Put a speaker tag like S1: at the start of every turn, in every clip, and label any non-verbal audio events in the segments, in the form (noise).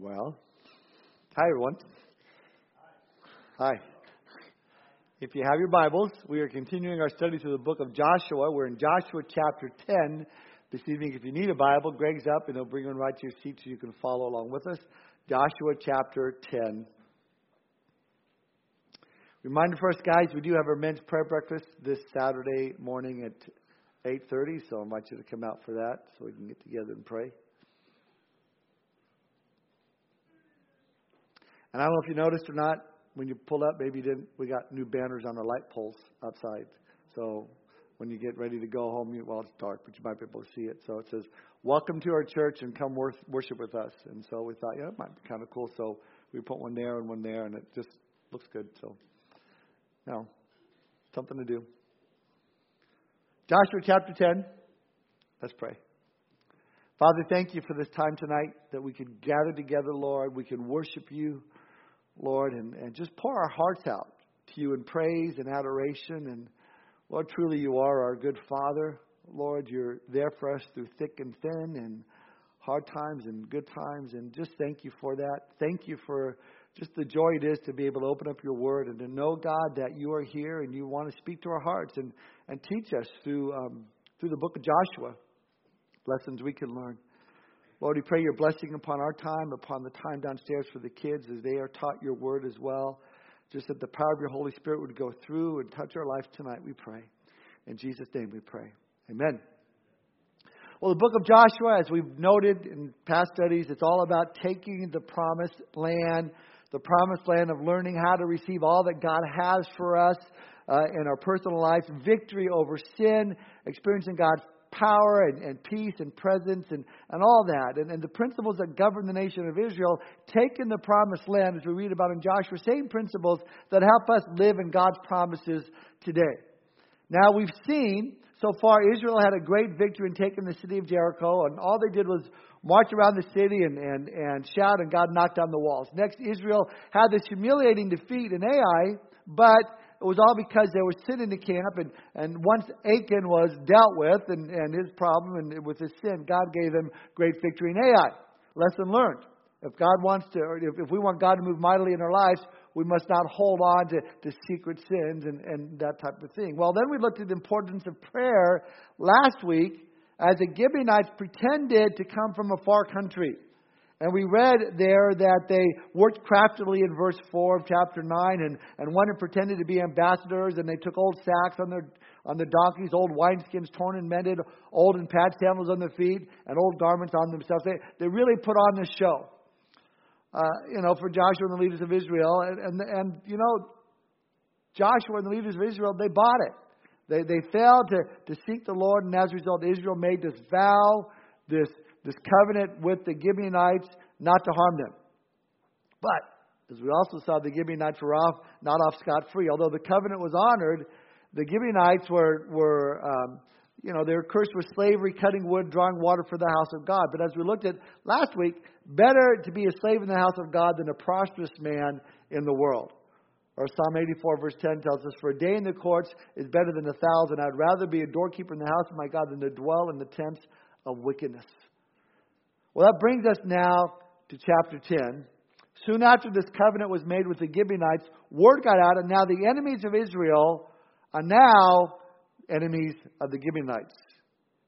S1: Well, hi everyone. Hi. If you have your Bibles, we are continuing our study through the book of Joshua. We're in Joshua chapter 10 this evening. If you need a Bible, Greg's up and he'll bring one right to your seat so you can follow along with us. Joshua chapter 10. Reminder first, guys, we do have our men's prayer breakfast this Saturday morning at 8.30, so I invite you to come out for that so we can get together and pray. And I don't know if you noticed or not, when you pull up, maybe you didn't, we got new banners on our light poles outside. So when you get ready to go home, you, well, it's dark, but you might be able to see it. So it says, Welcome to our church and come worship with us. And so we thought, yeah, it might be kind of cool. So we put one there and one there, and it just looks good. So, know, something to do. Joshua chapter 10. Let's pray. Father, thank you for this time tonight that we could gather together, Lord. We can worship you. Lord, and, and just pour our hearts out to you in praise and adoration. And Lord, truly you are our good Father. Lord, you're there for us through thick and thin and hard times and good times. And just thank you for that. Thank you for just the joy it is to be able to open up your word and to know, God, that you are here and you want to speak to our hearts and, and teach us through, um, through the book of Joshua. Lessons we can learn. Lord, we pray your blessing upon our time, upon the time downstairs for the kids as they are taught your word as well. Just that the power of your Holy Spirit would go through and touch our life tonight, we pray. In Jesus' name we pray. Amen. Well, the book of Joshua, as we've noted in past studies, it's all about taking the promised land, the promised land of learning how to receive all that God has for us uh, in our personal life, victory over sin, experiencing God's power and, and peace and presence and, and all that. And, and the principles that govern the nation of Israel, taking the promised land, as we read about in Joshua, same principles that help us live in God's promises today. Now, we've seen so far Israel had a great victory in taking the city of Jericho, and all they did was march around the city and, and, and shout, and God knocked down the walls. Next, Israel had this humiliating defeat in Ai, but it was all because they were sitting in the camp, and, and once Achan was dealt with and, and his problem and with his sin, God gave them great victory in Ai. Lesson learned. If God wants to, or if, if we want God to move mightily in our lives, we must not hold on to, to secret sins and, and that type of thing. Well, then we looked at the importance of prayer last week as the Gibeonites pretended to come from a far country. And we read there that they worked craftily in verse 4 of chapter 9 and, and one had pretended to be ambassadors and they took old sacks on their, on their donkeys, old wineskins torn and mended, old and patched sandals on their feet, and old garments on themselves. They, they really put on this show, uh, you know, for Joshua and the leaders of Israel. And, and, and, you know, Joshua and the leaders of Israel, they bought it. They, they failed to, to seek the Lord, and as a result, Israel made this vow, this this covenant with the Gibeonites not to harm them. But, as we also saw, the Gibeonites were off, not off scot free. Although the covenant was honored, the Gibeonites were, were um, you know, they were cursed with slavery, cutting wood, drawing water for the house of God. But as we looked at last week, better to be a slave in the house of God than a prosperous man in the world. Or Psalm 84, verse 10 tells us, For a day in the courts is better than a thousand. I'd rather be a doorkeeper in the house of my God than to dwell in the tents of wickedness. Well, that brings us now to chapter 10. Soon after this covenant was made with the Gibeonites, word got out, and now the enemies of Israel are now enemies of the Gibeonites.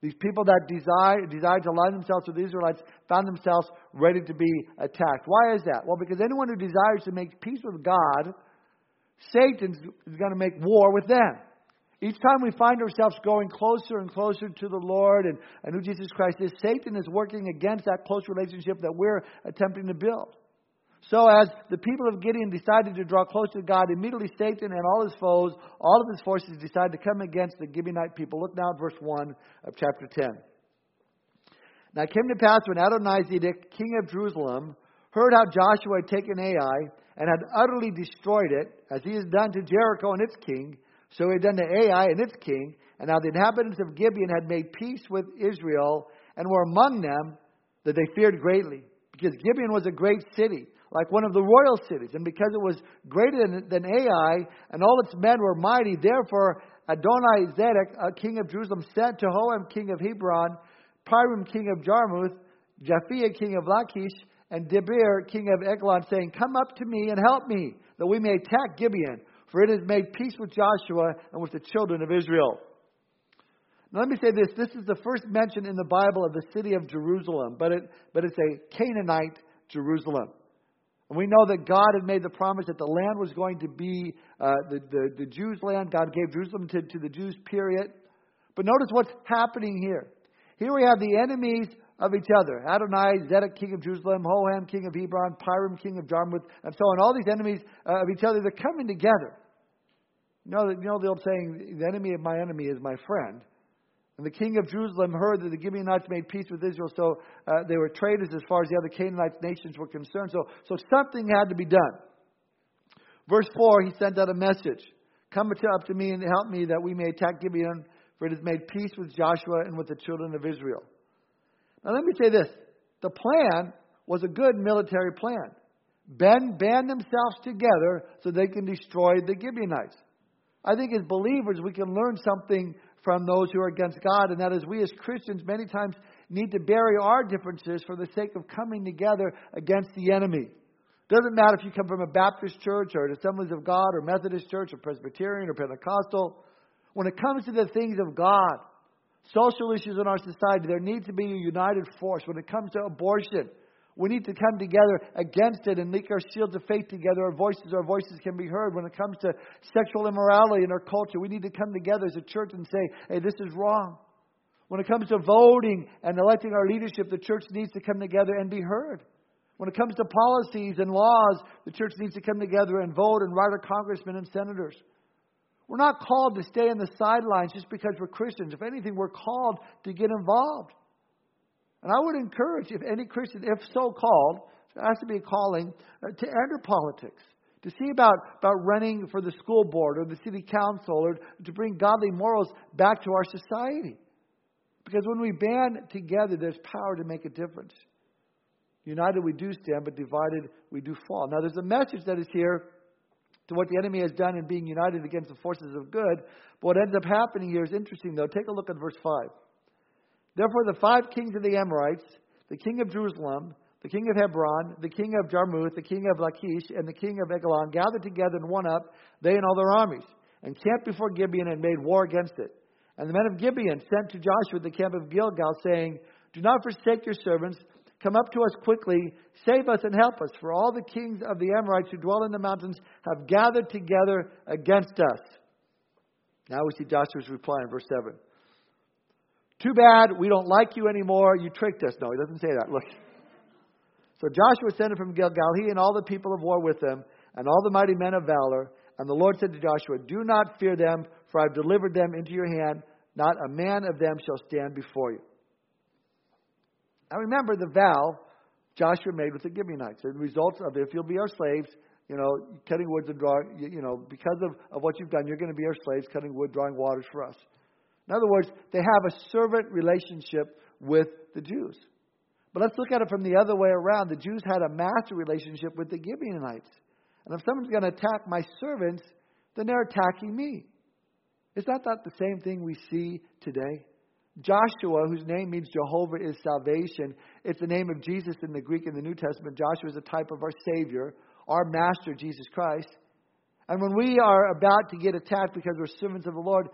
S1: These people that desire, desired to align themselves with the Israelites found themselves ready to be attacked. Why is that? Well, because anyone who desires to make peace with God, Satan is going to make war with them. Each time we find ourselves going closer and closer to the Lord and, and who Jesus Christ is, Satan is working against that close relationship that we're attempting to build. So, as the people of Gibeon decided to draw closer to God, immediately Satan and all his foes, all of his forces decided to come against the Gibeonite people. Look now at verse 1 of chapter 10. Now it came to pass when Adonizedek, king of Jerusalem, heard how Joshua had taken Ai and had utterly destroyed it, as he has done to Jericho and its king, so he had done to Ai and its king, and now the inhabitants of Gibeon had made peace with Israel and were among them that they feared greatly. Because Gibeon was a great city, like one of the royal cities. And because it was greater than, than Ai, and all its men were mighty, therefore Adonai Zedek, uh, king of Jerusalem, sent to Hoham, king of Hebron, Piram, king of Jarmuth, Japhia, king of Lachish, and Debir, king of Eglon, saying, Come up to me and help me, that we may attack Gibeon, for it has made peace with Joshua and with the children of Israel. Now, let me say this this is the first mention in the Bible of the city of Jerusalem, but, it, but it's a Canaanite Jerusalem. And we know that God had made the promise that the land was going to be uh, the, the, the Jews' land. God gave Jerusalem to, to the Jews, period. But notice what's happening here. Here we have the enemies of each other. Adonai, Zedek, king of Jerusalem, Hoham, king of Hebron, Piram, king of Jarmuth, and so on. All these enemies uh, of each other, they're coming together. You know, you know the old saying, the enemy of my enemy is my friend. And the king of Jerusalem heard that the Gibeonites made peace with Israel, so uh, they were traitors as far as the other Canaanite nations were concerned. So, so something had to be done. Verse 4, he sent out a message Come up to me and help me that we may attack Gibeon, for it has made peace with Joshua and with the children of Israel. Now, let me say this the plan was a good military plan. Ben band themselves together so they can destroy the Gibeonites. I think as believers, we can learn something from those who are against God, and that is we as Christians many times need to bury our differences for the sake of coming together against the enemy. Doesn't matter if you come from a Baptist church or an Assemblies of God or Methodist church or Presbyterian or Pentecostal. When it comes to the things of God, social issues in our society, there needs to be a united force. When it comes to abortion, we need to come together against it and link our shields of faith together. Our voices, our voices can be heard. When it comes to sexual immorality in our culture, we need to come together as a church and say, hey, this is wrong. When it comes to voting and electing our leadership, the church needs to come together and be heard. When it comes to policies and laws, the church needs to come together and vote and write our congressmen and senators. We're not called to stay on the sidelines just because we're Christians. If anything, we're called to get involved. And I would encourage, if any Christian, if so called, there has to be a calling, uh, to enter politics, to see about, about running for the school board or the city council, or to bring godly morals back to our society. Because when we band together, there's power to make a difference. United we do stand, but divided we do fall. Now, there's a message that is here to what the enemy has done in being united against the forces of good. But what ends up happening here is interesting, though. Take a look at verse 5. Therefore, the five kings of the Amorites, the king of Jerusalem, the king of Hebron, the king of Jarmuth, the king of Lachish, and the king of Eglon gathered together and went up, they and all their armies, and camped before Gibeon and made war against it. And the men of Gibeon sent to Joshua the camp of Gilgal, saying, Do not forsake your servants. Come up to us quickly, save us and help us, for all the kings of the Amorites who dwell in the mountains have gathered together against us. Now we see Joshua's reply in verse 7. Too bad, we don't like you anymore. You tricked us. No, he doesn't say that. Look. So Joshua sent from Gilgal, he and all the people of war with him, and all the mighty men of valor. And the Lord said to Joshua, Do not fear them, for I have delivered them into your hand. Not a man of them shall stand before you. Now remember the vow Joshua made with the Gibeonites. The results of if you'll be our slaves, you know, cutting woods and drawing, you know, because of, of what you've done, you're going to be our slaves, cutting wood, drawing waters for us. In other words, they have a servant relationship with the Jews. But let's look at it from the other way around. The Jews had a master relationship with the Gibeonites. And if someone's going to attack my servants, then they're attacking me. Is that not the same thing we see today? Joshua, whose name means Jehovah is salvation, it's the name of Jesus in the Greek in the New Testament. Joshua is a type of our Savior, our Master, Jesus Christ. And when we are about to get attacked because we're servants of the Lord,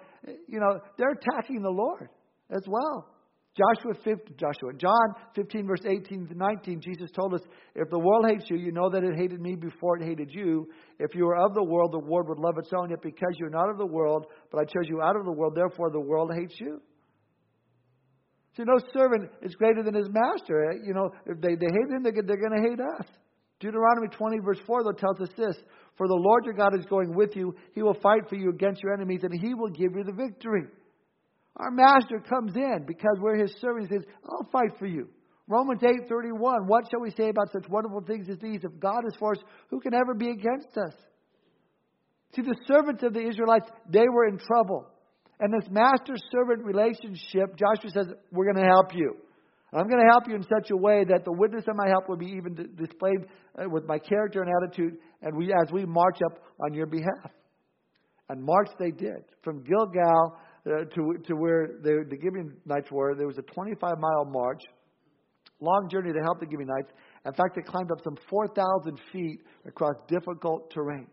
S1: you know, they're attacking the Lord as well. Joshua 15, Joshua, John 15, verse 18 to 19, Jesus told us, If the world hates you, you know that it hated me before it hated you. If you were of the world, the world would love its own. Yet because you're not of the world, but I chose you out of the world, therefore the world hates you. See, no servant is greater than his master. Eh? You know, if they, they hate him, they're, they're going to hate us. Deuteronomy 20, verse 4, though, tells us this For the Lord your God is going with you. He will fight for you against your enemies, and he will give you the victory. Our master comes in because we're his servants. He says, I'll fight for you. Romans 8, 31, what shall we say about such wonderful things as these? If God is for us, who can ever be against us? See, the servants of the Israelites, they were in trouble. And this master servant relationship, Joshua says, We're going to help you. I'm going to help you in such a way that the witness of my help will be even displayed uh, with my character and attitude, and we as we march up on your behalf. And march they did from Gilgal uh, to to where the, the Gibeonites were. There was a 25 mile march, long journey to help the Gibeonites, In fact, they climbed up some 4,000 feet across difficult terrain.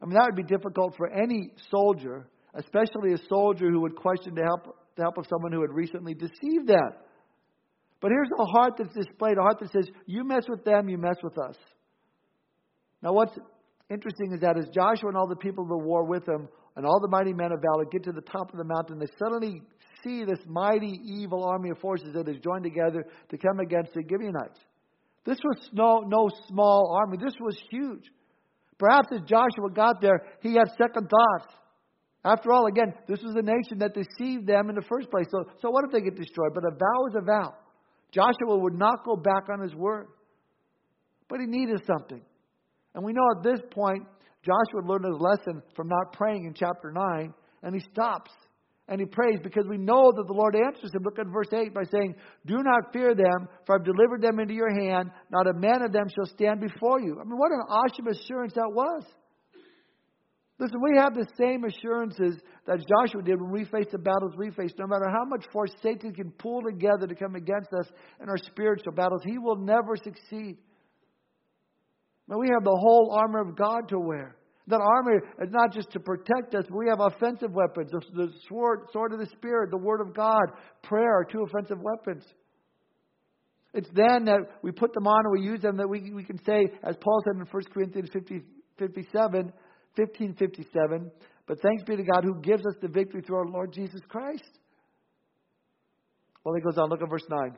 S1: I mean, that would be difficult for any soldier, especially a soldier who would question the help, the help of someone who had recently deceived them. But here's a heart that's displayed a heart that says, You mess with them, you mess with us. Now, what's interesting is that as Joshua and all the people of the war with him and all the mighty men of valor get to the top of the mountain, they suddenly see this mighty evil army of forces that has joined together to come against the Gibeonites. This was no, no small army, this was huge. Perhaps as Joshua got there, he had second thoughts. After all, again, this was a nation that deceived them in the first place. So, so what if they get destroyed? But a vow is a vow. Joshua would not go back on his word. But he needed something. And we know at this point, Joshua learned his lesson from not praying in chapter 9, and he stops and he prays because we know that the Lord answers him. Look at verse 8 by saying, Do not fear them, for I've delivered them into your hand. Not a man of them shall stand before you. I mean, what an awesome assurance that was. Listen, we have the same assurances that Joshua did when we face the battles we face. No matter how much force Satan can pull together to come against us in our spiritual battles, he will never succeed. Now, we have the whole armor of God to wear. That armor is not just to protect us, we have offensive weapons. The sword, sword of the Spirit, the Word of God, prayer are two offensive weapons. It's then that we put them on and we use them that we, we can say, as Paul said in 1 Corinthians 50, 57, 1557, but thanks be to God who gives us the victory through our Lord Jesus Christ. Well, he goes on, look at verse 9.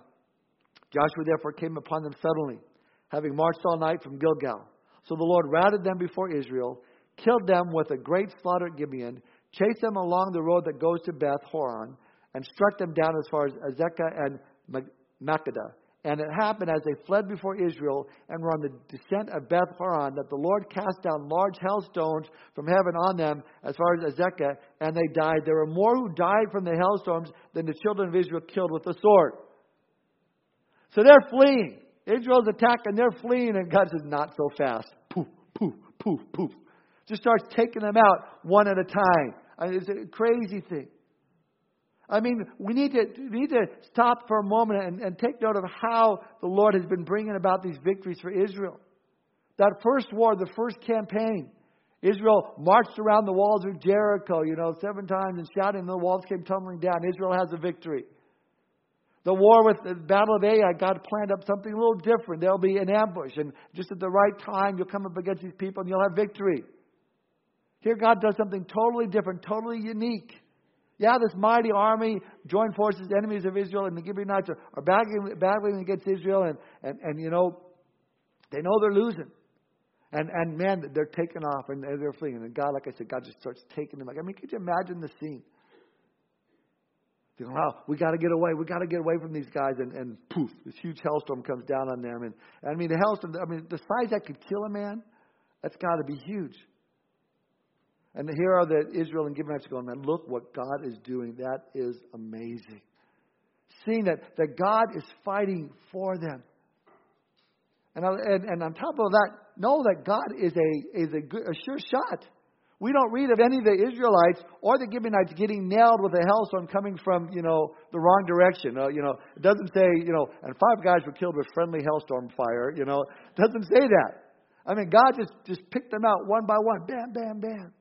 S1: Joshua therefore came upon them suddenly, having marched all night from Gilgal. So the Lord routed them before Israel, killed them with a great slaughter at Gibeon, chased them along the road that goes to Beth Horon, and struck them down as far as Azekah and Makkedah. And it happened as they fled before Israel and were on the descent of Beth Horon that the Lord cast down large hailstones from heaven on them as far as Azekah, and they died. There were more who died from the hailstorms than the children of Israel killed with the sword. So they're fleeing. Israel's attacking, they're fleeing, and God says, Not so fast. Poof, poof, poof, poof. Just starts taking them out one at a time. I mean, it's a crazy thing. I mean, we need to, we need to stop for a moment and, and take note of how the Lord has been bringing about these victories for Israel. That first war, the first campaign, Israel marched around the walls of Jericho, you know, seven times and shouting, and the walls came tumbling down. Israel has a victory. The war with the Battle of Ai, God planned up something a little different. There'll be an ambush, and just at the right time, you'll come up against these people and you'll have victory. Here, God does something totally different, totally unique. Yeah, this mighty army, joined forces, enemies of Israel, and the Gibeonites are, are battling, battling against Israel, and, and, and, you know, they know they're losing. And, and man, they're taking off and they're fleeing. And God, like I said, God just starts taking them. I mean, could you imagine the scene? You know, wow, we got to get away. We got to get away from these guys. And, and poof, this huge hailstorm comes down on them. And, and I mean, the hailstorm, I mean, the size that could kill a man, that's got to be huge. And here are the Israel and Gibeonites going, man, look what God is doing. That is amazing. Seeing that, that God is fighting for them. And, and, and on top of that, know that God is a, is a, good, a sure shot. We don't read of any of the Israelites or the Gibeonites getting nailed with a hailstorm coming from, you know, the wrong direction. Uh, you know, it doesn't say, you know, and five guys were killed with friendly hailstorm fire. You know, it doesn't say that. I mean, God just, just picked them out one by one. Bam, bam, bam.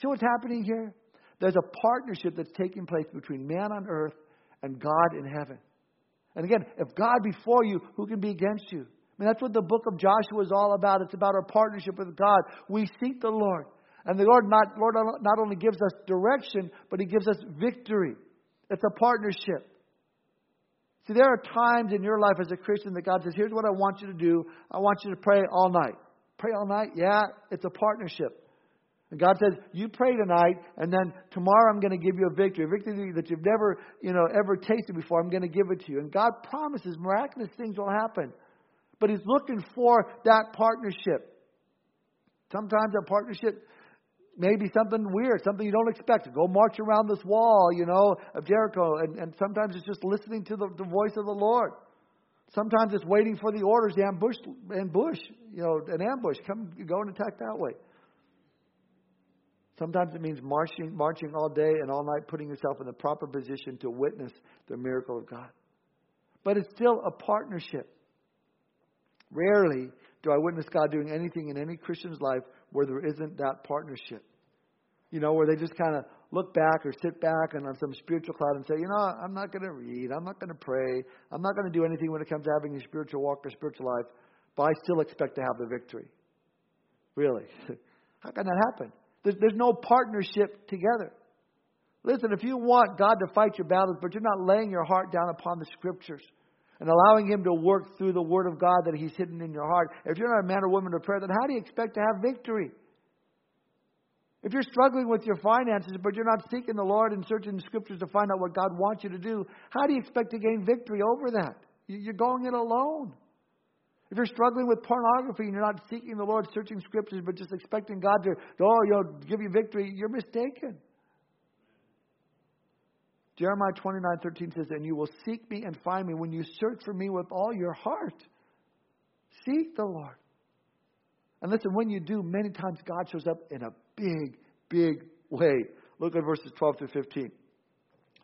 S1: See what's happening here? There's a partnership that's taking place between man on earth and God in heaven. And again, if God be for you, who can be against you? I mean, that's what the book of Joshua is all about. It's about our partnership with God. We seek the Lord. And the Lord not, Lord not only gives us direction, but He gives us victory. It's a partnership. See, there are times in your life as a Christian that God says, Here's what I want you to do. I want you to pray all night. Pray all night? Yeah, it's a partnership. And God says, You pray tonight, and then tomorrow I'm going to give you a victory, a victory that you've never, you know, ever tasted before. I'm going to give it to you. And God promises miraculous things will happen. But He's looking for that partnership. Sometimes that partnership may be something weird, something you don't expect. Go march around this wall, you know, of Jericho. And, and sometimes it's just listening to the, the voice of the Lord. Sometimes it's waiting for the orders, the ambush, ambush, you know, an ambush. Come, go and attack that way. Sometimes it means marching, marching all day and all night, putting yourself in the proper position to witness the miracle of God. But it's still a partnership. Rarely do I witness God doing anything in any Christian's life where there isn't that partnership. You know, where they just kind of look back or sit back and on some spiritual cloud and say, you know, I'm not going to read, I'm not going to pray, I'm not going to do anything when it comes to having a spiritual walk or spiritual life, but I still expect to have the victory. Really? (laughs) How can that happen? There's, no partnership together. Listen, if you want God to fight your battles, but you're not laying your heart down upon the scriptures and allowing Him to work through the Word of God that He's hidden in your heart, if you're not a man or woman of prayer, then how do you expect to have victory? If you're struggling with your finances, but you're not seeking the Lord and searching the scriptures to find out what God wants you to do, how do you expect to gain victory over that? You're going it alone. If you're struggling with pornography and you're not seeking the Lord, searching scriptures, but just expecting God to, oh, you know, give you victory, you're mistaken. Jeremiah 29 13 says, And you will seek me and find me when you search for me with all your heart. Seek the Lord. And listen, when you do, many times God shows up in a big, big way. Look at verses 12 through 15.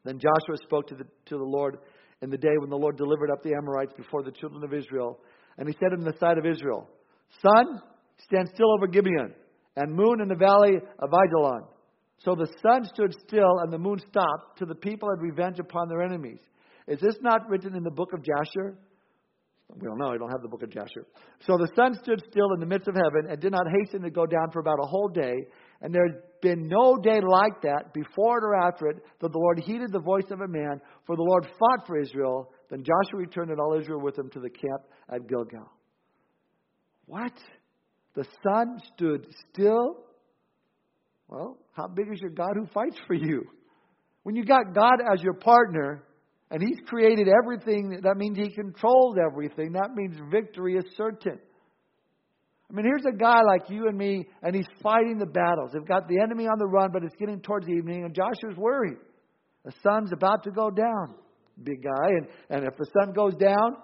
S1: Then Joshua spoke to the, to the Lord in the day when the Lord delivered up the Amorites before the children of Israel. And he said in the sight of Israel, Sun, stand still over Gibeon, and moon in the valley of Ajalon. So the sun stood still and the moon stopped till the people had revenge upon their enemies. Is this not written in the book of Jasher? We don't know. I don't have the book of Jasher. So the sun stood still in the midst of heaven and did not hasten to go down for about a whole day. And there had been no day like that before it or after it that the Lord heeded the voice of a man, for the Lord fought for Israel. Then Joshua returned and all Israel with him to the camp at Gilgal. What? The sun stood still? Well, how big is your God who fights for you? When you got God as your partner, and He's created everything. That means He controls everything. That means victory is certain. I mean, here's a guy like you and me, and he's fighting the battles. They've got the enemy on the run, but it's getting towards evening, and Joshua's worried. The sun's about to go down, big guy. And, and if the sun goes down,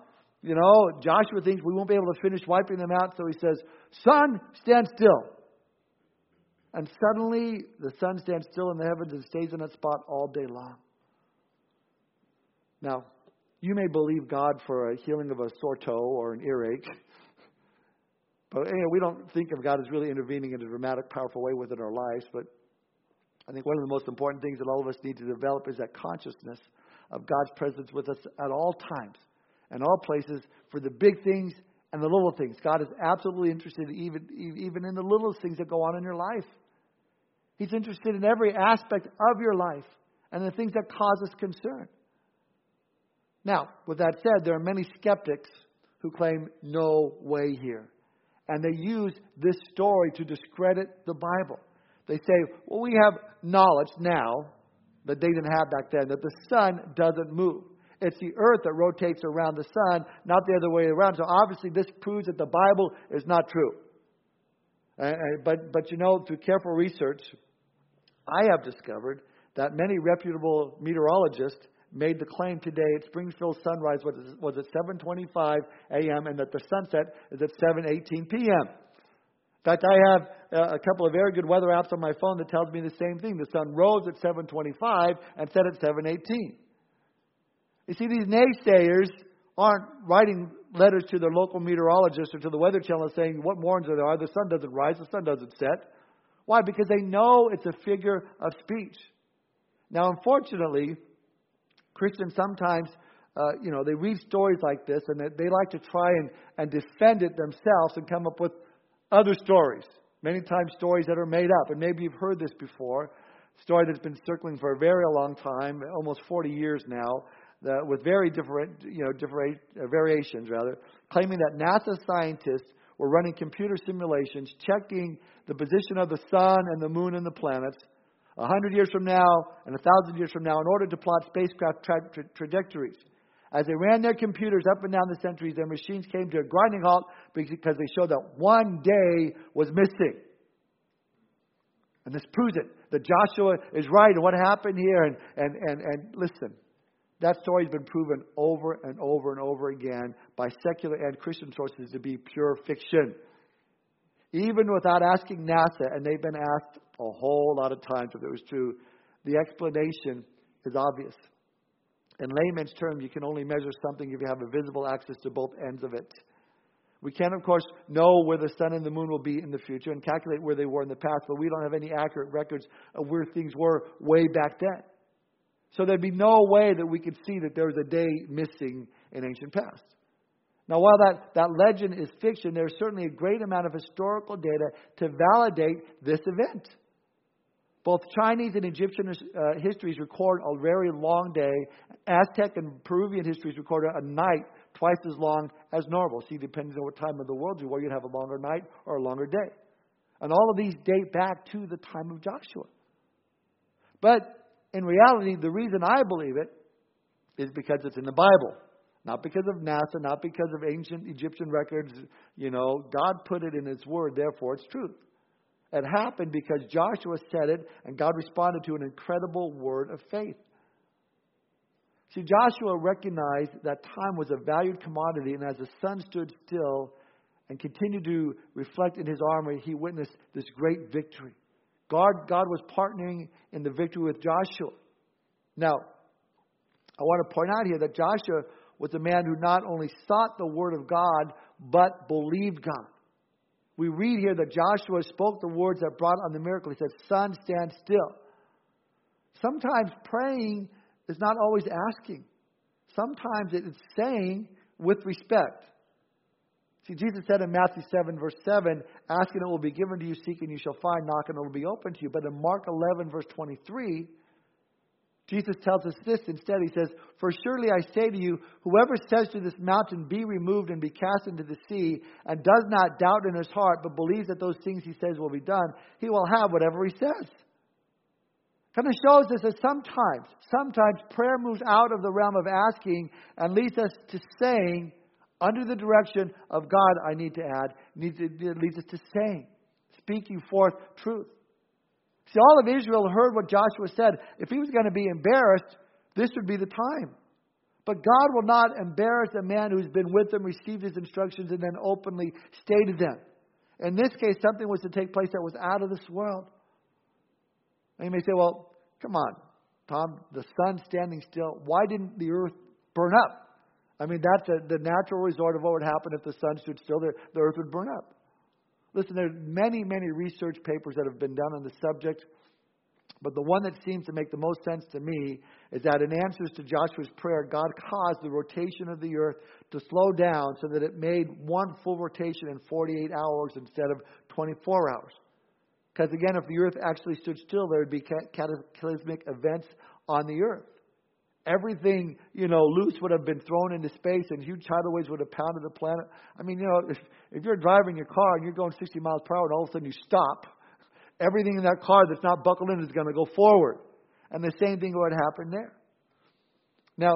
S1: you know, Joshua thinks we won't be able to finish wiping them out, so he says, Sun, stand still. And suddenly, the sun stands still in the heavens and stays in that spot all day long. Now, you may believe God for a healing of a sore toe or an earache, (laughs) but anyway, we don't think of God as really intervening in a dramatic, powerful way within our lives. But I think one of the most important things that all of us need to develop is that consciousness of God's presence with us at all times and all places for the big things and the little things. God is absolutely interested even, even in the little things that go on in your life. He's interested in every aspect of your life and the things that cause us concern. Now, with that said, there are many skeptics who claim no way here. And they use this story to discredit the Bible. They say, well, we have knowledge now that they didn't have back then, that the sun doesn't move. It's the earth that rotates around the sun, not the other way around. So obviously, this proves that the Bible is not true. Uh, but, but you know, through careful research, I have discovered that many reputable meteorologists made the claim today at Springfield sunrise was, was at 7:25 a.m. and that the sunset is at 7:18 p.m. In fact, I have uh, a couple of very good weather apps on my phone that tells me the same thing. The sun rose at 7:25 and set at 7:18. You see, these naysayers aren't writing letters to their local meteorologist or to the weather channel saying what mornings there are. The sun doesn't rise, the sun doesn't set. Why? Because they know it's a figure of speech. Now, unfortunately, Christians sometimes, uh, you know, they read stories like this and they, they like to try and, and defend it themselves and come up with other stories. Many times stories that are made up. And maybe you've heard this before. Story that's been circling for a very long time, almost 40 years now, that, with very different, you know, different uh, variations rather, claiming that NASA scientists were running computer simulations, checking the position of the sun and the moon and the planets, a hundred years from now and a thousand years from now in order to plot spacecraft tra- tra- trajectories. As they ran their computers up and down the centuries, their machines came to a grinding halt because they showed that one day was missing. And this proves it that Joshua is right and what happened here. And, and, and, and listen, that story has been proven over and over and over again by secular and Christian sources to be pure fiction. Even without asking NASA, and they've been asked a whole lot of times if it was true. The explanation is obvious. In layman's terms, you can only measure something if you have a visible access to both ends of it. We can, of course, know where the sun and the moon will be in the future and calculate where they were in the past, but we don't have any accurate records of where things were way back then. So there'd be no way that we could see that there was a day missing in ancient past. Now, while that, that legend is fiction, there's certainly a great amount of historical data to validate this event. Both Chinese and Egyptian uh, histories record a very long day. Aztec and Peruvian histories record a night twice as long as normal. See, depending on what time of the world you are, you'd have a longer night or a longer day. And all of these date back to the time of Joshua. But in reality, the reason I believe it is because it's in the Bible. Not because of NASA, not because of ancient Egyptian records. You know, God put it in His Word, therefore it's truth. It happened because Joshua said it, and God responded to an incredible word of faith. See, Joshua recognized that time was a valued commodity, and as the sun stood still and continued to reflect in his armor, he witnessed this great victory. God, God was partnering in the victory with Joshua. Now, I want to point out here that Joshua was a man who not only sought the word of God, but believed God. We read here that Joshua spoke the words that brought on the miracle. He said, Sun, stand still. Sometimes praying is not always asking. Sometimes it is saying with respect. See, Jesus said in Matthew 7, verse 7, Ask and it will be given to you, seek and you shall find, knock and it will be open to you. But in Mark 11, verse 23, Jesus tells us this instead. He says, For surely I say to you, whoever says to this mountain, Be removed and be cast into the sea, and does not doubt in his heart, but believes that those things he says will be done, he will have whatever he says. Kind of shows us that sometimes, sometimes prayer moves out of the realm of asking and leads us to saying, under the direction of God, I need to add, it leads us to saying, speaking forth truth. See, all of Israel heard what Joshua said. If he was going to be embarrassed, this would be the time. But God will not embarrass a man who's been with him, received his instructions, and then openly stated them. In this case, something was to take place that was out of this world. And you may say, well, come on, Tom, the sun standing still. Why didn't the earth burn up? I mean, that's a, the natural result of what would happen if the sun stood still. The, the earth would burn up. Listen, there are many, many research papers that have been done on the subject. But the one that seems to make the most sense to me is that in answers to Joshua's prayer, God caused the rotation of the earth to slow down so that it made one full rotation in 48 hours instead of 24 hours. Because again, if the earth actually stood still, there would be cataclysmic events on the earth everything, you know, loose would have been thrown into space and huge tidal waves would have pounded the planet. I mean, you know, (laughs) if, you're driving your car and you're going 60 miles per hour and all of a sudden you stop, everything in that car that's not buckled in is going to go forward. And the same thing would happen there. Now,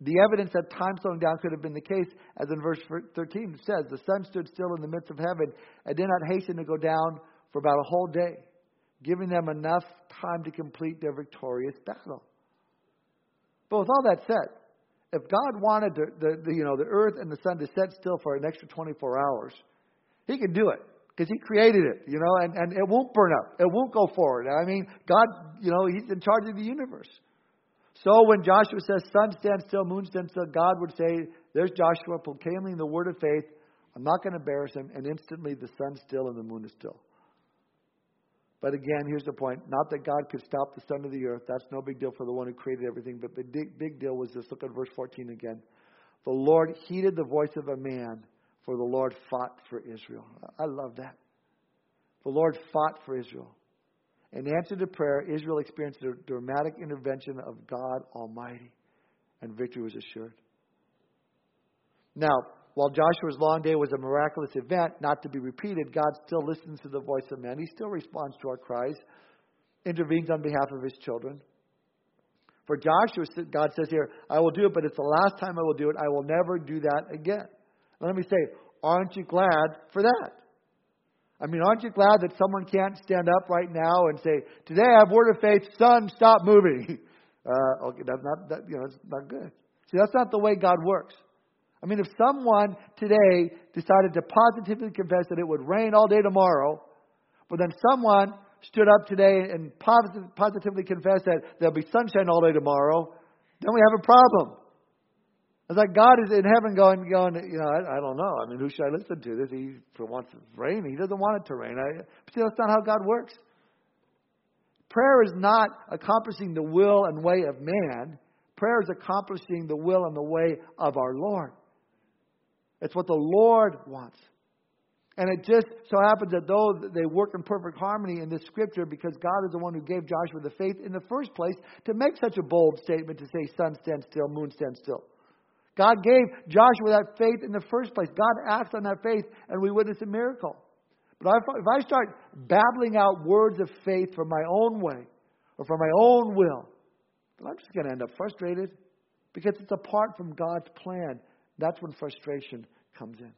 S1: the evidence that time slowing down could have been the case, as in verse 13 says, the sun stood still in the midst of heaven and did not hasten to go down for about a whole day, giving them enough time to complete their victorious battle. But with all that said, if God wanted the, the, you know, the earth and the sun to set still for an extra 24 hours, He can do it because He created it, you know, and, and it won't burn up. It won't go forward. I mean, God, you know, He's in charge of the universe. So when Joshua says, Sun stand still, moon stand still, God would say, There's Joshua proclaiming the word of faith. I'm not going to embarrass him. And instantly the sun's still and the moon is still. But again, here's the point. Not that God could stop the sun of the earth. That's no big deal for the one who created everything. But the big, big deal was this. Look at verse 14 again. The Lord heeded the voice of a man, for the Lord fought for Israel. I love that. The Lord fought for Israel. In answer to prayer, Israel experienced a dramatic intervention of God Almighty, and victory was assured. Now, while Joshua's long day was a miraculous event, not to be repeated, God still listens to the voice of man. He still responds to our cries, intervenes on behalf of his children. For Joshua, God says here, I will do it, but it's the last time I will do it. I will never do that again. Let me say, aren't you glad for that? I mean, aren't you glad that someone can't stand up right now and say, Today I have word of faith, son, stop moving? (laughs) Uh, okay, that's not, that, you know, it's not good. See, that's not the way God works. I mean, if someone today decided to positively confess that it would rain all day tomorrow, but then someone stood up today and positively confessed that there'll be sunshine all day tomorrow, then we have a problem. It's like God is in heaven going, going, you know, I, I don't know. I mean, who should I listen to? This he wants rain. He doesn't want it to rain. I, see, that's not how God works. Prayer is not accomplishing the will and way of man. Prayer is accomplishing the will and the way of our Lord. It's what the Lord wants. And it just so happens that though they work in perfect harmony in this scripture, because God is the one who gave Joshua the faith in the first place to make such a bold statement to say, Sun, stand still, moon, stand still. God gave Joshua that faith in the first place. God acts on that faith, and we witness a miracle. But if I start babbling out words of faith from my own way or from my own will, then I'm just going to end up frustrated because it's apart from God's plan. That's when frustration comes in.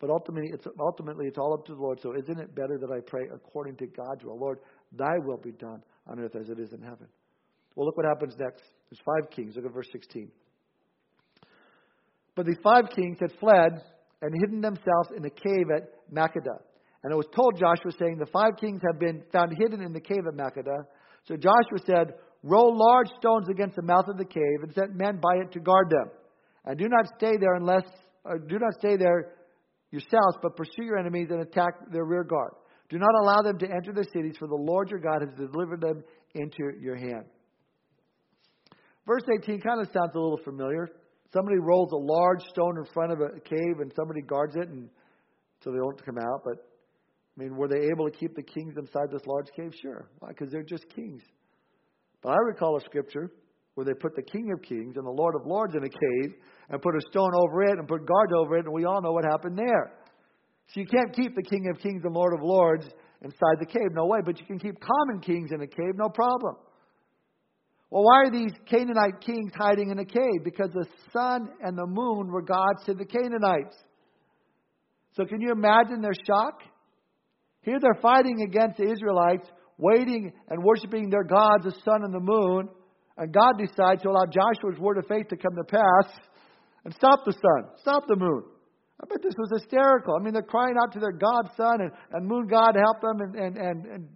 S1: But ultimately it's, ultimately, it's all up to the Lord. So isn't it better that I pray according to God's will? Lord, thy will be done on earth as it is in heaven. Well, look what happens next. There's five kings. Look at verse 16. But the five kings had fled and hidden themselves in a cave at Makkedah. And it was told Joshua, saying, The five kings have been found hidden in the cave at Makkedah. So Joshua said, Roll large stones against the mouth of the cave and set men by it to guard them. And do not stay there unless, uh, do not stay there yourselves, but pursue your enemies and attack their rear guard. Do not allow them to enter the cities, for the Lord your God has delivered them into your hand. Verse 18 kind of sounds a little familiar. Somebody rolls a large stone in front of a cave and somebody guards it and so they don't come out. But I mean, were they able to keep the kings inside this large cave? Sure. Why? Because they're just kings. But I recall a scripture where they put the King of Kings and the Lord of Lords in a cave and put a stone over it and put guards over it, and we all know what happened there. So you can't keep the King of Kings and Lord of Lords inside the cave, no way, but you can keep common kings in a cave, no problem. Well, why are these Canaanite kings hiding in a cave? Because the sun and the moon were gods to the Canaanites. So can you imagine their shock? Here they're fighting against the Israelites, waiting and worshiping their gods, the sun and the moon. And God decides to allow Joshua's word of faith to come to pass and stop the sun, stop the moon. I bet this was hysterical. I mean, they're crying out to their God, sun, and, and moon God help them, and, and, and, and,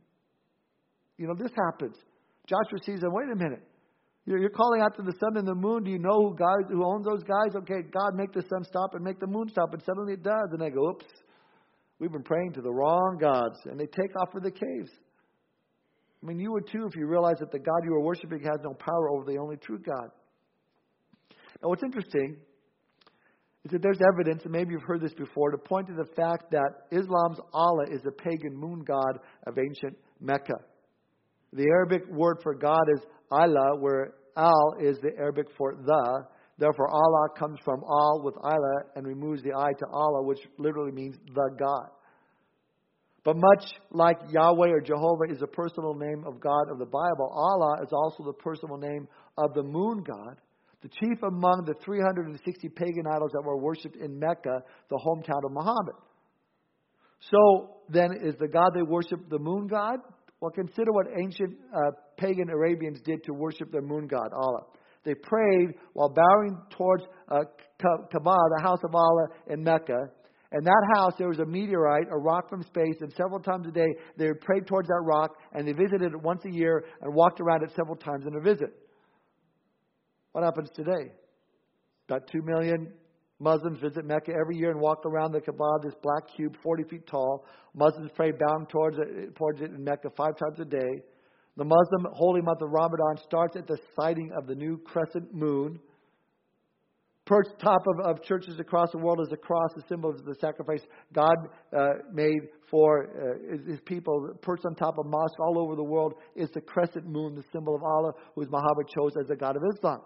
S1: you know, this happens. Joshua sees them, wait a minute. You're, you're calling out to the sun and the moon. Do you know who, guys, who owns those guys? Okay, God, make the sun stop and make the moon stop. And suddenly it does. And they go, oops, we've been praying to the wrong gods. And they take off for the caves. I mean, you would too if you realize that the God you are worshiping has no power over the only true God. Now, what's interesting is that there's evidence, and maybe you've heard this before, to point to the fact that Islam's Allah is the pagan moon god of ancient Mecca. The Arabic word for God is ilah, where Al is the Arabic for the. Therefore, Allah comes from Al with Allah and removes the I to Allah, which literally means the God. But much like Yahweh or Jehovah is a personal name of God of the Bible, Allah is also the personal name of the moon god, the chief among the 360 pagan idols that were worshipped in Mecca, the hometown of Muhammad. So then, is the God they worship the moon god? Well, consider what ancient uh, pagan Arabians did to worship their moon god, Allah. They prayed while bowing towards uh, Kaaba, the house of Allah in Mecca. In that house, there was a meteorite, a rock from space, and several times a day they would pray towards that rock, and they visited it once a year and walked around it several times in a visit. What happens today? About two million Muslims visit Mecca every year and walk around the Kaaba, this black cube, 40 feet tall. Muslims pray bound towards it, towards it in Mecca five times a day. The Muslim holy month of Ramadan starts at the sighting of the new crescent moon. Perched top of, of churches across the world is a cross, a symbol of the sacrifice God uh, made for uh, his, his people. Perched on top of mosques all over the world is the crescent moon, the symbol of Allah, who Muhammad chose as the God of Islam.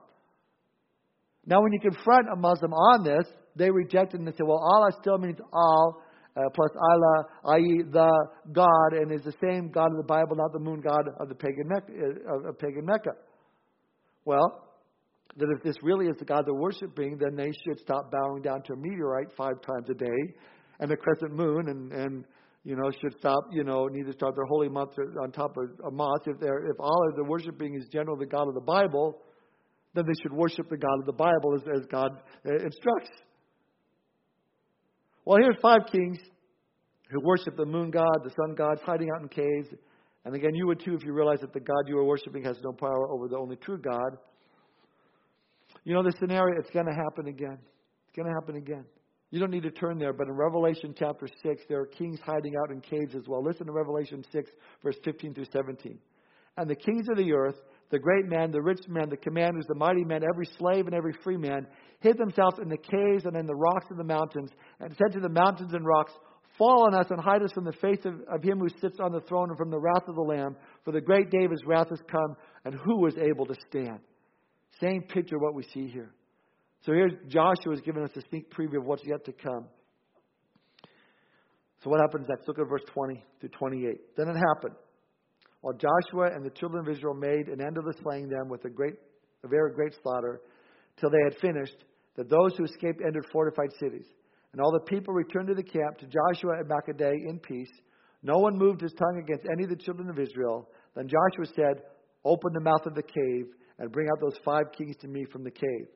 S1: Now, when you confront a Muslim on this, they reject it and they say, well, Allah still means all uh, plus ilah, i.e., the God, and is the same God of the Bible, not the moon God of the pagan Mecca. Uh, of pagan Mecca. Well, that if this really is the God they're worshiping, then they should stop bowing down to a meteorite five times a day and the crescent moon and, and you know, should stop, you know, need to start their holy month on top of a mosque. If they're if Allah they're worshiping is generally the God of the Bible, then they should worship the God of the Bible as, as God uh, instructs. Well, here's five kings who worship the moon god, the sun gods, hiding out in caves. And again, you would too if you realize that the God you are worshiping has no power over the only true God. You know the scenario, it's going to happen again. It's going to happen again. You don't need to turn there, but in Revelation chapter 6, there are kings hiding out in caves as well. Listen to Revelation 6, verse 15 through 17. And the kings of the earth, the great men, the rich men, the commanders, the mighty men, every slave and every free man, hid themselves in the caves and in the rocks of the mountains, and said to the mountains and rocks, Fall on us and hide us from the face of, of him who sits on the throne and from the wrath of the Lamb, for the great day of his wrath has come, and who is able to stand? Same picture of what we see here. So here's Joshua is giving us a sneak preview of what's yet to come. So what happens next? Look at verse 20 to 28. Then it happened. While Joshua and the children of Israel made an end of the slaying them with a great, a very great slaughter, till they had finished, that those who escaped entered fortified cities. And all the people returned to the camp to Joshua at Makkedah in peace. No one moved his tongue against any of the children of Israel. Then Joshua said, Open the mouth of the cave and bring out those five kings to me from the cave.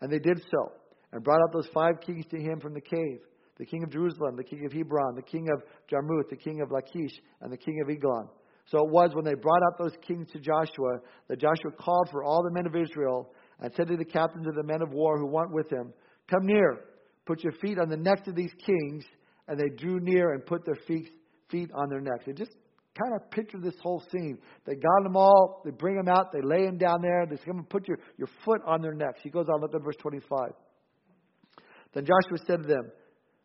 S1: And they did so, and brought out those five kings to him from the cave the king of Jerusalem, the king of Hebron, the king of Jarmuth, the king of Lachish, and the king of Eglon. So it was when they brought out those kings to Joshua that Joshua called for all the men of Israel and said to the captains of the men of war who went with him, Come near, put your feet on the necks of these kings. And they drew near and put their feet, feet on their necks. And just kind of picture this whole scene. They got them all, they bring them out, they lay them down there, they come and put your, your foot on their necks. He goes on, look at verse 25. Then Joshua said to them,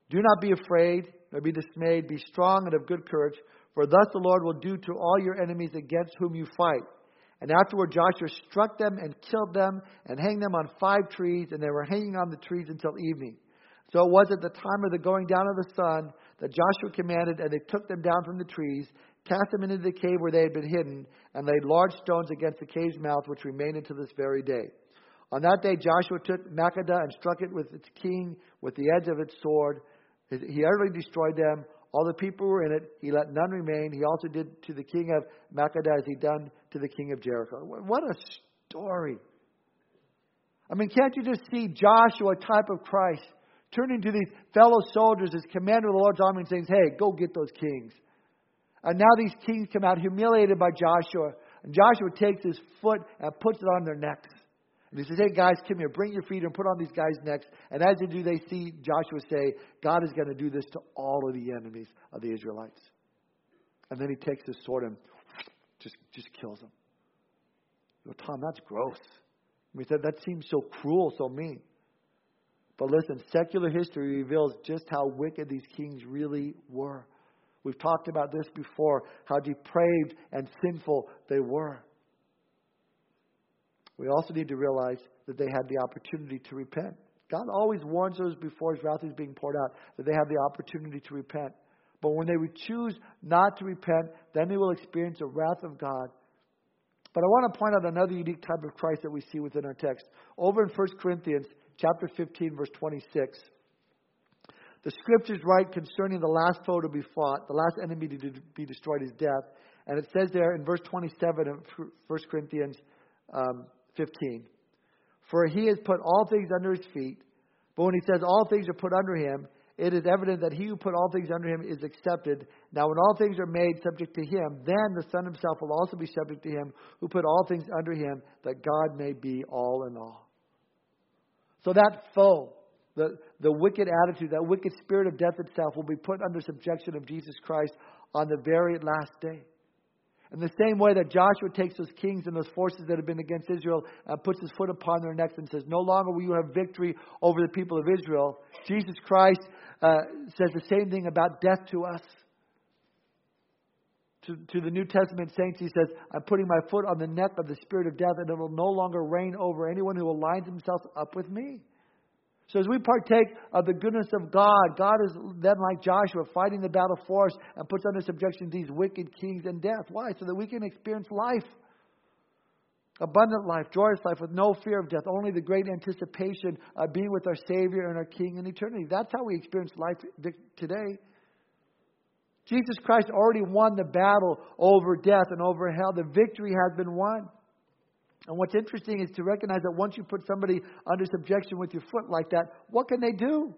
S1: Do not be afraid, nor be dismayed, be strong and of good courage, for thus the Lord will do to all your enemies against whom you fight. And afterward Joshua struck them and killed them and hanged them on five trees, and they were hanging on the trees until evening. So it was at the time of the going down of the sun that Joshua commanded, and they took them down from the trees, cast them into the cave where they had been hidden, and laid large stones against the cave's mouth, which remain until this very day. On that day Joshua took Makkedah and struck it with its king with the edge of its sword. He utterly destroyed them. All the people were in it. He let none remain. He also did to the king of Makkedah as he done to the king of Jericho. What a story. I mean, can't you just see Joshua, type of Christ, turning to these fellow soldiers as commander of the Lord's army and saying, Hey, go get those kings. And now these kings come out humiliated by Joshua. And Joshua takes his foot and puts it on their necks. And he says, Hey, guys, come here. Bring your feet and put on these guys' necks. And as they do, they see Joshua say, God is going to do this to all of the enemies of the Israelites. And then he takes his sword and just, just kills them. Go, Tom, that's gross. I mean, that, that seems so cruel, so mean. But listen, secular history reveals just how wicked these kings really were. We've talked about this before, how depraved and sinful they were. We also need to realize that they had the opportunity to repent. God always warns us before his wrath is being poured out that they have the opportunity to repent. But when they would choose not to repent, then they will experience the wrath of God. But I want to point out another unique type of Christ that we see within our text. Over in 1 Corinthians chapter 15, verse 26. The scriptures write concerning the last foe to be fought, the last enemy to be destroyed is death. And it says there in verse 27 of 1 Corinthians um, 15 For he has put all things under his feet. But when he says all things are put under him, it is evident that he who put all things under him is accepted. Now, when all things are made subject to him, then the Son himself will also be subject to him who put all things under him, that God may be all in all. So that foe, the, the wicked attitude, that wicked spirit of death itself will be put under subjection of Jesus Christ on the very last day. In the same way that Joshua takes those kings and those forces that have been against Israel and puts his foot upon their necks and says, No longer will you have victory over the people of Israel, Jesus Christ uh, says the same thing about death to us. To, to the New Testament saints, he says, I'm putting my foot on the neck of the spirit of death, and it will no longer reign over anyone who aligns himself up with me. So as we partake of the goodness of God, God is then like Joshua, fighting the battle for us and puts under subjection these wicked kings and death. Why? So that we can experience life. Abundant life, joyous life with no fear of death, only the great anticipation of being with our Savior and our King in eternity. That's how we experience life today. Jesus Christ already won the battle over death and over hell. The victory has been won. And what's interesting is to recognize that once you put somebody under subjection with your foot like that, what can they do?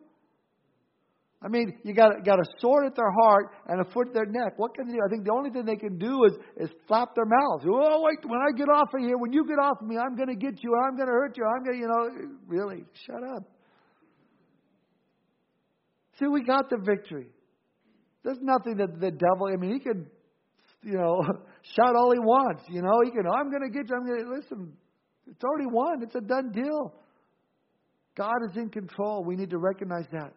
S1: I mean, you got got a sword at their heart and a foot at their neck. What can they do? I think the only thing they can do is is flap their mouths. Oh wait, when I get off of here, when you get off of me, I'm going to get you. I'm going to hurt you. I'm going to, you know, really shut up. See, we got the victory. There's nothing that the devil. I mean, he can, you know, (laughs) shout all he wants. You know, he can. I'm going to get you. I'm going to listen. It's already won. It's a done deal. God is in control. We need to recognize that.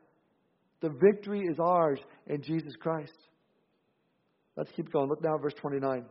S1: The victory is ours in Jesus Christ. Let's keep going. Look now, verse 29.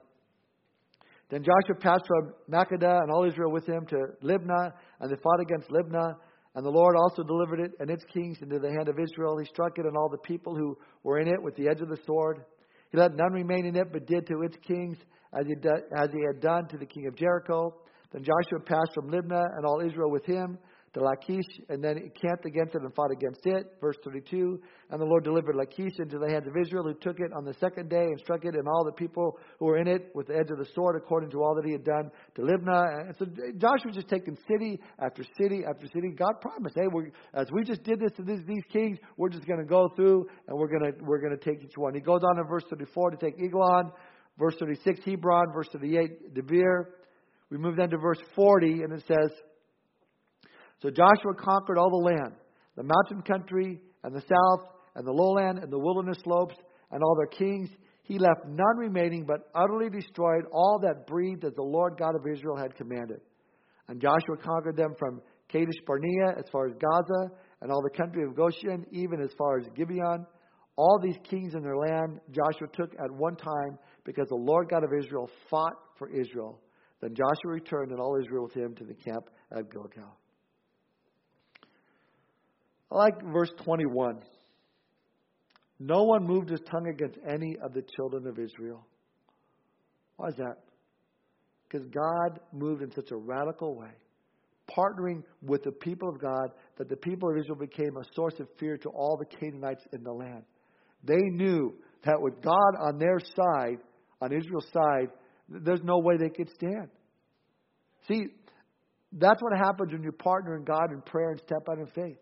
S1: Then Joshua passed from Makkedah and all Israel with him to Libnah, and they fought against Libnah. And the Lord also delivered it and its kings into the hand of Israel. He struck it and all the people who were in it with the edge of the sword. He let none remain in it, but did to its kings as he, as he had done to the king of Jericho. Then Joshua passed from Libnah and all Israel with him to Lachish, and then he camped against it and fought against it. Verse 32. And the Lord delivered Lachish into the hands of Israel, who took it on the second day and struck it and all the people who were in it with the edge of the sword, according to all that he had done to Libnah. And so Joshua just taking city after city after city. God promised, hey, we're, as we just did this to these, these kings, we're just going to go through and we're going to we're going to take each one. He goes on in verse 34 to take Eglon. Verse 36, Hebron. Verse 38, Debir. We move then to verse 40, and it says, so Joshua conquered all the land, the mountain country, and the south, and the lowland, and the wilderness slopes, and all their kings. He left none remaining, but utterly destroyed all that breathed as the Lord God of Israel had commanded. And Joshua conquered them from Kadesh Barnea as far as Gaza, and all the country of Goshen, even as far as Gibeon. All these kings in their land Joshua took at one time, because the Lord God of Israel fought for Israel. Then Joshua returned, and all Israel with him, to the camp at Gilgal. I like verse 21. No one moved his tongue against any of the children of Israel. Why is that? Because God moved in such a radical way, partnering with the people of God, that the people of Israel became a source of fear to all the Canaanites in the land. They knew that with God on their side, on Israel's side, there's no way they could stand. See, that's what happens when you partner in God in prayer and step out in faith.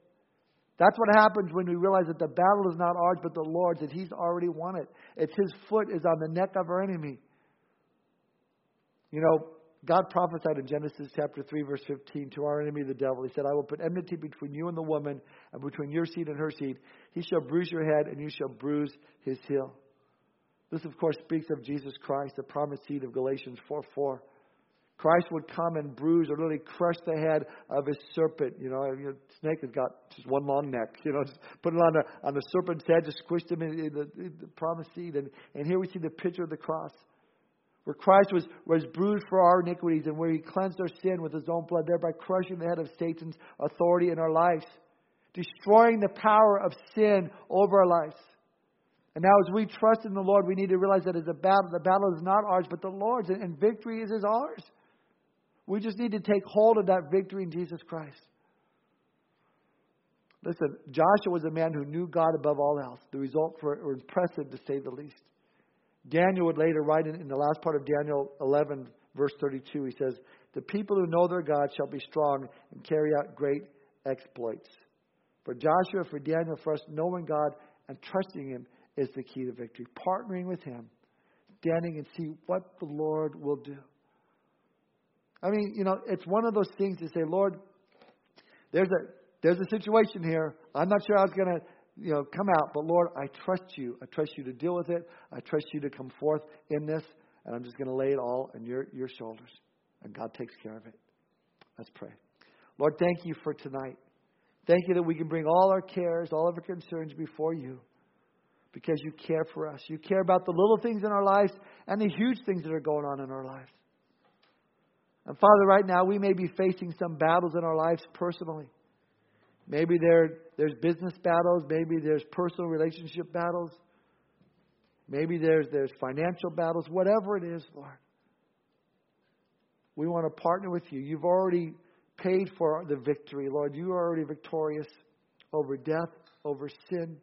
S1: That's what happens when we realize that the battle is not ours but the Lord's, that He's already won it. It's His foot is on the neck of our enemy. You know, God prophesied in Genesis chapter 3, verse 15, to our enemy, the devil. He said, I will put enmity between you and the woman, and between your seed and her seed. He shall bruise your head, and you shall bruise his heel. This, of course, speaks of Jesus Christ, the promised seed of Galatians 4 4. Christ would come and bruise or literally crush the head of his serpent. You know, snake has got just one long neck. (laughs) You know, just put it on the on the serpent's head, just squished him in the, the promised seed. And and here we see the picture of the cross, where Christ was was bruised for our iniquities, and where He cleansed our sin with His own blood, thereby crushing the head of Satan's authority in our lives, destroying the power of sin over our lives. And now, as we trust in the Lord, we need to realize that as a battle, the battle is not ours, but the Lord's, and victory is ours. We just need to take hold of that victory in Jesus Christ. Listen, Joshua was a man who knew God above all else. The results were impressive to say the least. Daniel would later write in, in the last part of Daniel 11, verse 32, he says, The people who know their God shall be strong and carry out great exploits. For Joshua, for Daniel, for us, knowing God and trusting Him is the key to victory. Partnering with Him, standing and see what the Lord will do. I mean, you know, it's one of those things to say, Lord, there's a there's a situation here. I'm not sure it's going to, you know, come out, but Lord, I trust you. I trust you to deal with it. I trust you to come forth in this, and I'm just to lay it all on your your shoulders, and God takes care of it. Let's pray. Lord, thank you for tonight. Thank you that we can bring all our cares, all of our concerns before you because you care for us. You care about the little things in our lives and the huge things that are going on in our lives. And Father, right now we may be facing some battles in our lives personally. Maybe there, there's business battles, maybe there's personal relationship battles, maybe there's, there's financial battles, whatever it is, Lord. We want to partner with you. You've already paid for the victory, Lord. You are already victorious over death, over sin.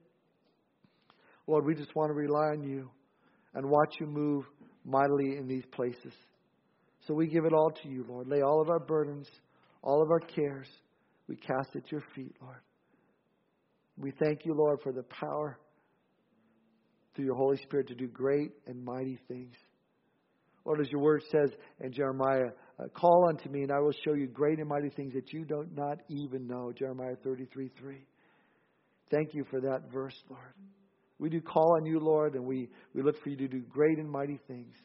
S1: Lord, we just want to rely on you and watch you move mightily in these places. So we give it all to you, Lord. Lay all of our burdens, all of our cares, we cast at your feet, Lord. We thank you, Lord, for the power through your Holy Spirit to do great and mighty things. Lord, as your word says in Jeremiah, uh, call unto me and I will show you great and mighty things that you do not even know. Jeremiah 33 3. Thank you for that verse, Lord. We do call on you, Lord, and we, we look for you to do great and mighty things.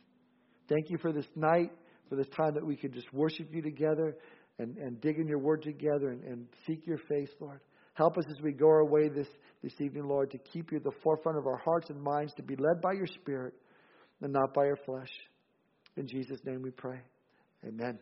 S1: Thank you for this night, for this time that we could just worship you together and, and dig in your word together and, and seek your face, Lord. Help us as we go our way this, this evening, Lord, to keep you at the forefront of our hearts and minds, to be led by your Spirit and not by our flesh. In Jesus' name we pray. Amen.